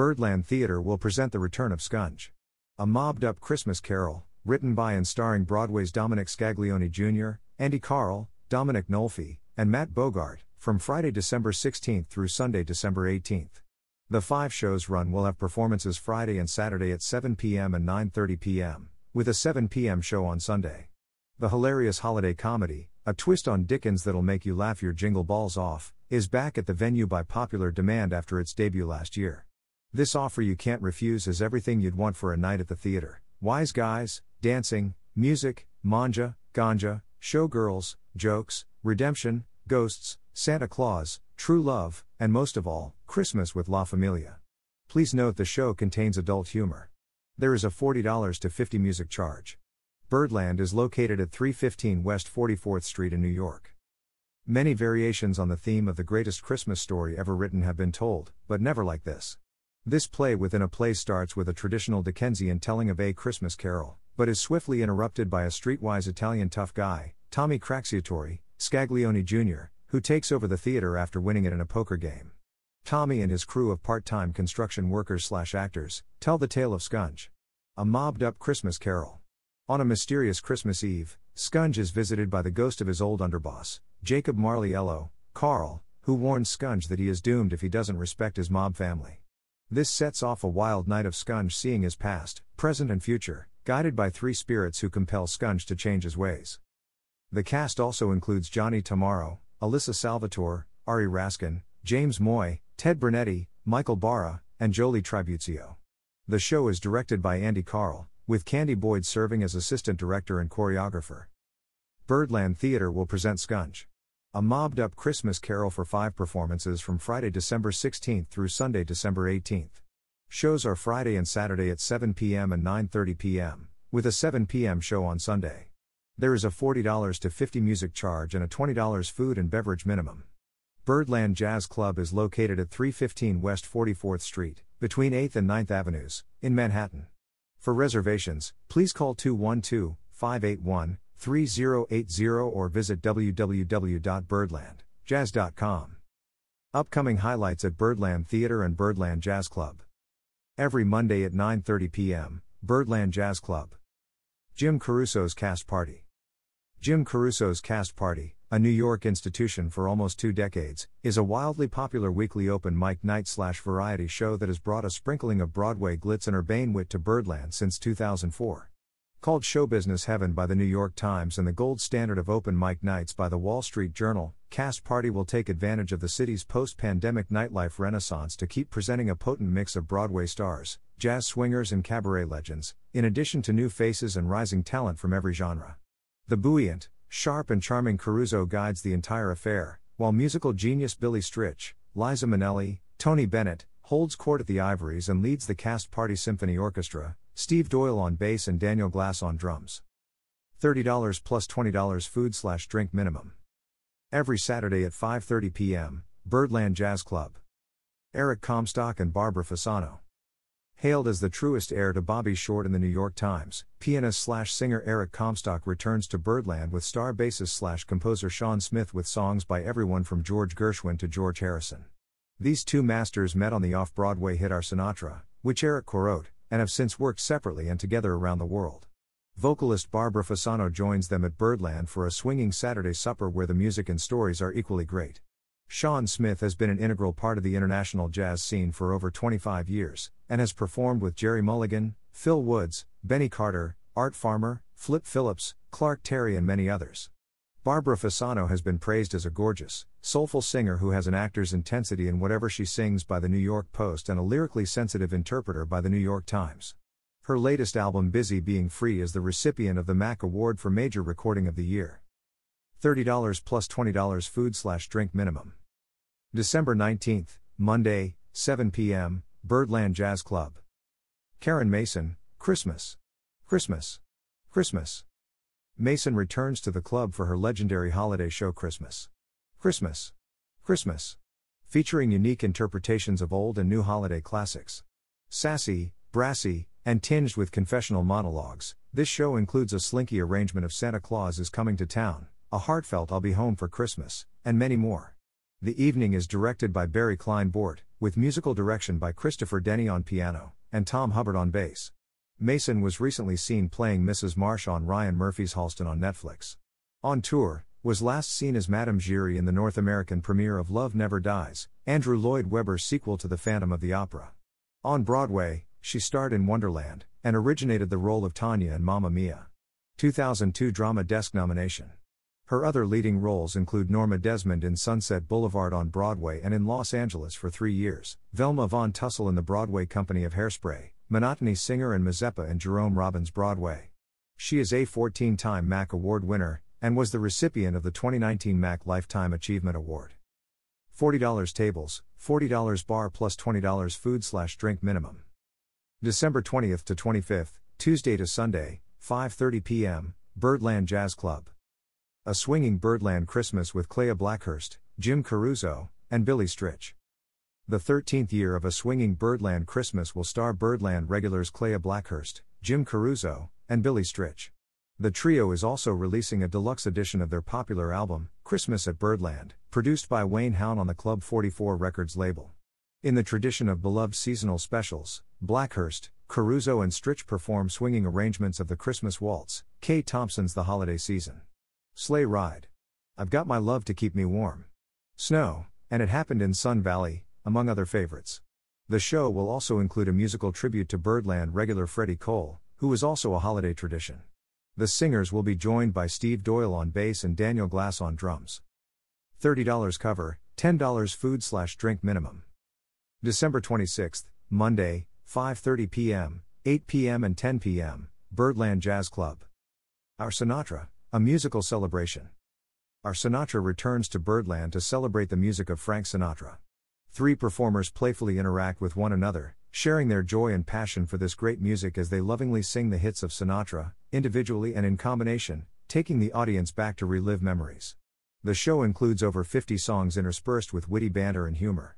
Birdland Theater will present the return of Scunge. A mobbed up Christmas carol, written by and starring Broadway's Dominic Scaglione Jr., Andy Karl, Dominic Nolfi, and Matt Bogart, from Friday, December 16th through Sunday, December 18th. The five shows run will have performances Friday and Saturday at 7 p.m. and 9:30 p.m., with a 7 p.m. show on Sunday. The hilarious holiday comedy, a twist on Dickens that'll make you laugh your jingle balls off, is back at the venue by popular demand after its debut last year. This offer you can't refuse is everything you'd want for a night at the theater. Wise guys, dancing, music, manja, ganja, showgirls, jokes, redemption, ghosts, Santa Claus, true love, and most of all, Christmas with La Familia. Please note the show contains adult humor. There is a $40 to 50 music charge. Birdland is located at 315 West 44th Street in New York. Many variations on the theme of the greatest Christmas story ever written have been told, but never like this. This play within a play starts with a traditional Dickensian telling of a Christmas carol, but is swiftly interrupted by a streetwise Italian tough guy, Tommy Craxiatore, Scaglione Jr., who takes over the theater after winning it in a poker game. Tommy and his crew of part time construction workers slash actors tell the tale of Scunge. A mobbed up Christmas carol. On a mysterious Christmas Eve, Scunge is visited by the ghost of his old underboss, Jacob Marliello, Karl, who warns Scunge that he is doomed if he doesn't respect his mob family. This sets off a wild night of Scunge seeing his past, present, and future, guided by three spirits who compel Scunge to change his ways. The cast also includes Johnny Tamaro, Alyssa Salvatore, Ari Raskin, James Moy, Ted Brunetti, Michael Barra, and Jolie Tribuzio. The show is directed by Andy Karl, with Candy Boyd serving as assistant director and choreographer. Birdland Theater will present Scunge. A mobbed up Christmas carol for five performances from Friday, December 16th through Sunday, December 18th. Shows are Friday and Saturday at 7 p.m. and 9:30 p.m., with a 7 p.m. show on Sunday. There is a $40 to 50 music charge and a $20 food and beverage minimum. Birdland Jazz Club is located at 315 West 44th Street, between 8th and 9th Avenues, in Manhattan. For reservations, please call 212 581 3080 or visit www.birdlandjazz.com. Upcoming highlights at Birdland Theater and Birdland Jazz Club. Every Monday at 9:30 p.m., Birdland Jazz Club. Jim Caruso's Cast Party. Jim Caruso's Cast Party, a New York institution for almost two decades, is a wildly popular weekly open mic night slash variety show that has brought a sprinkling of Broadway glitz and urbane wit to Birdland since 2004. Called Show Business Heaven by the New York Times and the gold standard of open mic nights by the Wall Street Journal, Cast Party will take advantage of the city's post pandemic nightlife renaissance to keep presenting a potent mix of Broadway stars, jazz swingers, and cabaret legends, in addition to new faces and rising talent from every genre. The buoyant, sharp, and charming Caruso guides the entire affair, while musical genius Billy Stritch, Liza Minnelli, Tony Bennett, holds court at the Ivories and leads the Cast Party Symphony Orchestra, Steve Doyle on bass and Daniel Glass on drums. $30 plus $20 food slash drink minimum. Every Saturday at 5.30 p.m., Birdland Jazz Club. Eric Comstock and Barbara Fasano. Hailed as the truest heir to Bobby Short in the New York Times, pianist slash singer Eric Comstock returns to Birdland with star bassist slash composer Sean Smith with songs by everyone from George Gershwin to George Harrison. These two masters met on the off Broadway hit Our Sinatra, which Eric co-wrote, and have since worked separately and together around the world. Vocalist Barbara Fasano joins them at Birdland for a swinging Saturday supper where the music and stories are equally great. Sean Smith has been an integral part of the international jazz scene for over 25 years, and has performed with Gerry Mulligan, Phil Woods, Benny Carter, Art Farmer, Flip Phillips, Clark Terry, and many others. Barbara Fasano has been praised as a gorgeous, soulful singer who has an actor's intensity in whatever she sings by the New York Post and a lyrically sensitive interpreter by the New York Times. Her latest album Busy Being Free is the recipient of the MAC Award for Major Recording of the Year. $30 plus $20 food slash drink minimum. December 19th, Monday, 7 p.m., Birdland Jazz Club. Karen Mason, Christmas. Christmas. Christmas. Mason returns to the club for her legendary holiday show Christmas. Christmas. Christmas. Featuring unique interpretations of old and new holiday classics. Sassy, brassy, and tinged with confessional monologues, this show includes a slinky arrangement of Santa Claus is Coming to Town, a heartfelt I'll Be Home for Christmas, and many more. The evening is directed by Barry Kleinbort, with musical direction by Christopher Denny on piano, and Tom Hubbard on bass. Mason was recently seen playing Mrs. Marsh on Ryan Murphy's Halston on Netflix. On tour, was last seen as Madame Giry in the North American premiere of Love Never Dies, Andrew Lloyd Webber's sequel to The Phantom of the Opera. On Broadway, she starred in Wonderland, and originated the role of Tanya in Mamma Mia. 2002 Drama Desk nomination. Her other leading roles include Norma Desmond in Sunset Boulevard on Broadway and in Los Angeles for three years, Velma Von Tussle in the Broadway Company of Hairspray, Monotony Singer and Mazeppa in Jerome Robbins Broadway. She is a 14 time MAC Award winner, and was the recipient of the 2019 MAC Lifetime Achievement Award. $40 tables, $40 bar plus $20 food slash drink minimum. December 20th to 25th, Tuesday to Sunday, 5:30 p.m., Birdland Jazz Club. A Swinging Birdland Christmas with Klea Blackhurst, Jim Caruso, and Billy Stritch. The 13th year of A Swinging Birdland Christmas will star Birdland regulars Klea Blackhurst, Jim Caruso, and Billy Stritch. The trio is also releasing a deluxe edition of their popular album, Christmas at Birdland, produced by Wayne Haun on the Club 44 Records label. In the tradition of beloved seasonal specials, Blackhurst, Caruso, and Stritch perform swinging arrangements of the Christmas Waltz, Kay Thompson's The Holiday Season. Sleigh Ride. I've Got My Love to Keep Me Warm. Snow, and It Happened in Sun Valley, among other favorites. The show will also include a musical tribute to Birdland regular Freddie Cole, who is also a holiday tradition. The singers will be joined by Steve Doyle on bass and Daniel Glass on drums. $30 cover, $10 food slash drink minimum. December 26th, Monday, 5:30 p.m., 8 p.m. and 10 p.m., Birdland Jazz Club. Our Sinatra, a musical celebration. Our Sinatra returns to Birdland to celebrate the music of Frank Sinatra. Three performers playfully interact with one another, sharing their joy and passion for this great music as they lovingly sing the hits of Sinatra, individually and in combination, taking the audience back to relive memories. The show includes over 50 songs interspersed with witty banter and humor.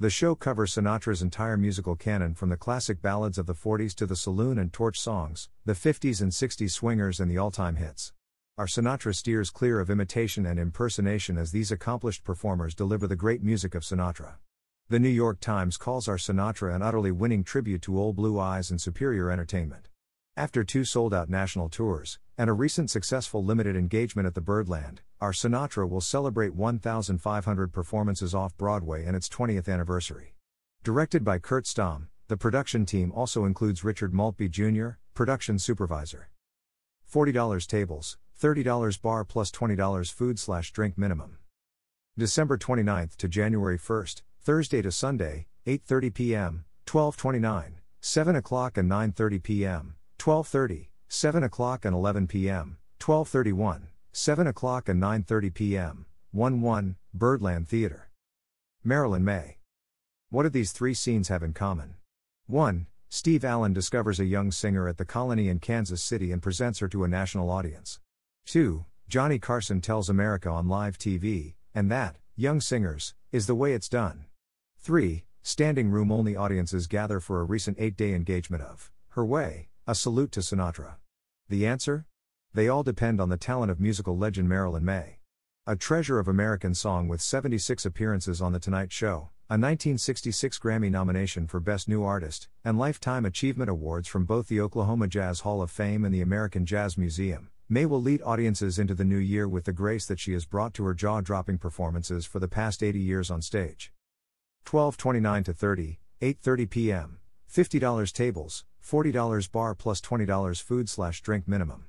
The show covers Sinatra's entire musical canon from the classic ballads of the 40s to the saloon and torch songs, the 50s and 60s swingers, and the all time hits. Our Sinatra steers clear of imitation and impersonation as these accomplished performers deliver the great music of Sinatra. The New York Times calls our Sinatra an utterly winning tribute to Old Blue Eyes and superior entertainment. After two sold out national tours, and a recent successful limited engagement at the Birdland, our Sinatra will celebrate 1,500 performances off Broadway and its 20th anniversary. Directed by Kurt Stamm, the production team also includes Richard Maltby Jr., production supervisor. $40 tables, $30 bar plus $20 food slash drink minimum. December 29th to January 1st, Thursday to Sunday, 8:30 p.m., 12:29, 7 o'clock and 9:30 p.m., 12:30, 7 o'clock and 11 p.m., 12:31, 7 o'clock and 9:30 p.m. 1-1 Birdland Theater. Marilyn Maye. What do these three scenes have in common? 1. Steve Allen discovers a young singer at the Colony in Kansas City and presents her to a national audience. 2. Johnny Carson tells America on live TV, and that, young singers, is the way it's done. 3. Standing room only audiences gather for a recent eight day engagement of Her Way, a salute to Sinatra. The answer? They all depend on the talent of musical legend Marilyn Maye. A treasure of American song with 76 appearances on The Tonight Show, a 1966 Grammy nomination for Best New Artist, and Lifetime Achievement Awards from both the Oklahoma Jazz Hall of Fame and the American Jazz Museum. Maye will lead audiences into the new year with the grace that she has brought to her jaw dropping performances for the past 80 years on stage. 12:29 to 30, 8:30 p.m. $50 tables, $40 bar plus $20 food slash drink minimum.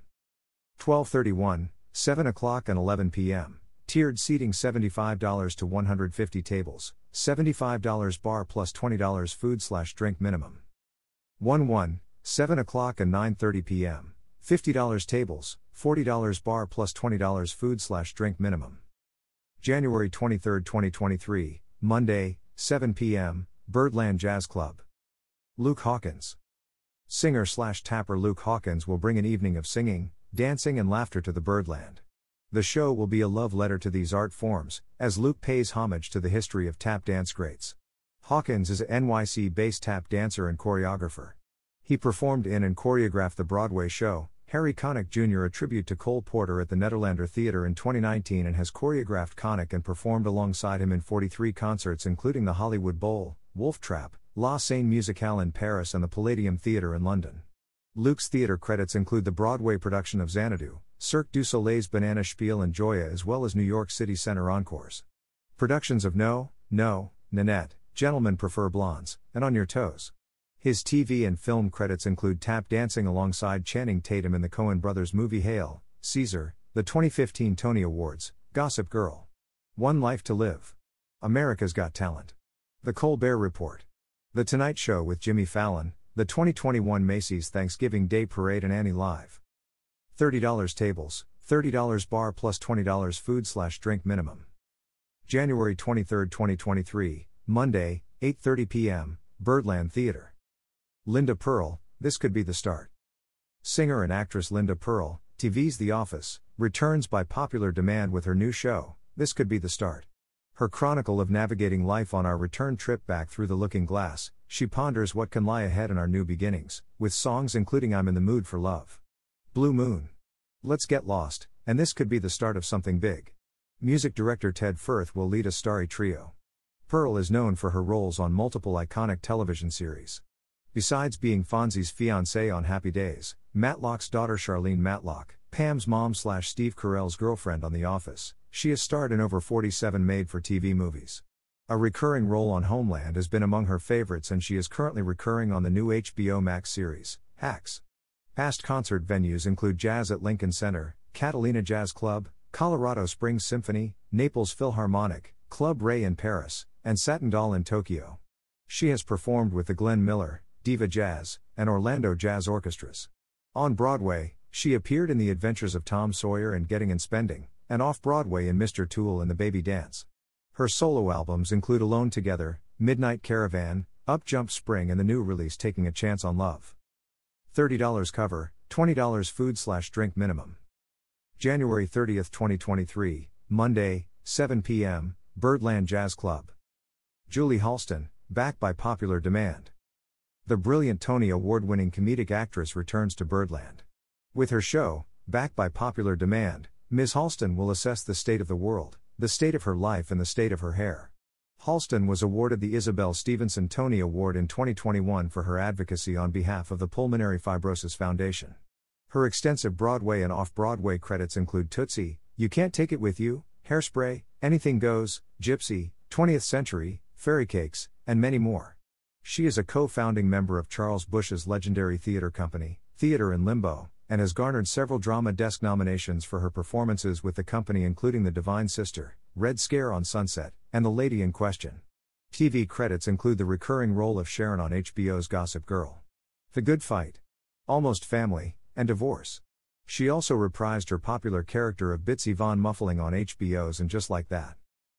12:31, 7 o'clock and 11 p.m. Tiered seating $75 to 150 tables, $75 bar plus $20 food slash drink minimum. 1 1, 7 o'clock and 9:30 p.m. $50 tables, $40 bar plus $20 food slash drink minimum. January 23, 2023, Monday, 7 p.m., Birdland Jazz Club. Luke Hawkins. Singer slash tapper Luke Hawkins will bring an evening of singing, dancing, and laughter to the Birdland. The show will be a love letter to these art forms, as Luke pays homage to the history of tap dance greats. Hawkins is a NYC based tap dancer and choreographer. He performed in and choreographed the Broadway show, Harry Connick Jr. a tribute to Cole Porter at the Nederlander Theatre in 2019 and has choreographed Connick and performed alongside him in 43 concerts including the Hollywood Bowl, Wolf Trap, La Seine Musicale in Paris and the Palladium Theatre in London. Luke's theatre credits include the Broadway production of Xanadu, Cirque du Soleil's Banana Shpeel and Joya as well as New York City Center Encores. Productions of No, No, Nanette, Gentlemen Prefer Blondes, and On Your Toes. His TV and film credits include tap dancing alongside Channing Tatum in the Coen brothers movie Hail, Caesar, the 2015 Tony Awards, Gossip Girl. One Life to Live. America's Got Talent. The Colbert Report. The Tonight Show with Jimmy Fallon, the 2021 Macy's Thanksgiving Day Parade and Annie Live. $30 tables, $30 bar plus $20 food slash drink minimum. January 23, 2023, Monday, 8:30 p.m., Birdland Theater. Linda Purl, this could be the start. Singer and actress Linda Purl, TV's The Office, returns by popular demand with her new show, This Could Be the Start. Her chronicle of navigating life on our return trip back through the looking glass, she ponders what can lie ahead in our new beginnings, with songs including I'm in the Mood for Love. Blue Moon. Let's get lost, and this could be the start of something big. Music director Ted Firth will lead a starry trio. Purl is known for her roles on multiple iconic television series. Besides being Fonzie's fiancée on Happy Days, Matlock's daughter Charlene Matlock, Pam's mom slash Steve Carell's girlfriend on The Office, she has starred in over 47 made for TV movies. A recurring role on Homeland has been among her favorites, and she is currently recurring on the new HBO Max series, Hacks. Past concert venues include Jazz at Lincoln Center, Catalina Jazz Club, Colorado Springs Symphony, Naples Philharmonic, Club Ray in Paris, and Satin Doll in Tokyo. She has performed with the Glenn Miller, Diva Jazz, and Orlando Jazz Orchestras. On Broadway, she appeared in The Adventures of Tom Sawyer and Getting and Spending, and off Broadway in Mr. Toole and the Baby Dance. Her solo albums include Alone Together, Midnight Caravan, Up Jump Spring, and the new release Taking a Chance on Love. $30 cover, $20 food slash drink minimum. January 30, 2023, Monday, 7 p.m., Birdland Jazz Club. Julie Halston, back by popular demand. The brilliant Tony Award winning comedic actress returns to Birdland. With her show, backed by popular demand, Ms. Halston will assess the state of the world, the state of her life, and the state of her hair. Halston was awarded the Isabel Stevenson Tony Award in 2021 for her advocacy on behalf of the Pulmonary Fibrosis Foundation. Her extensive Broadway and off Broadway credits include Tootsie, You Can't Take It With You, Hairspray, Anything Goes, Gypsy, 20th Century, Fairycakes, and many more. She is a co founding member of Charles Busch's legendary theater company, Theater in Limbo, and has garnered several Drama Desk nominations for her performances with the company, including The Divine Sister, Red Scare on Sunset, and The Lady in Question. TV credits include the recurring role of Sharon on HBO's Gossip Girl, The Good Fight, Almost Family, and Divorce. She also reprised her popular character of Bitsy Von Muffling on HBO's and Just Like That.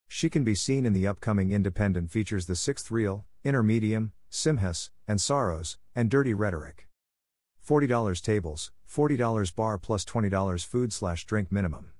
She can be seen in the upcoming independent features The Sixth Reel, Inner Medium, Simchas, and Sorrows, and Dirty Rhetoric. $40 tables, $40 bar plus $20 food slash drink minimum.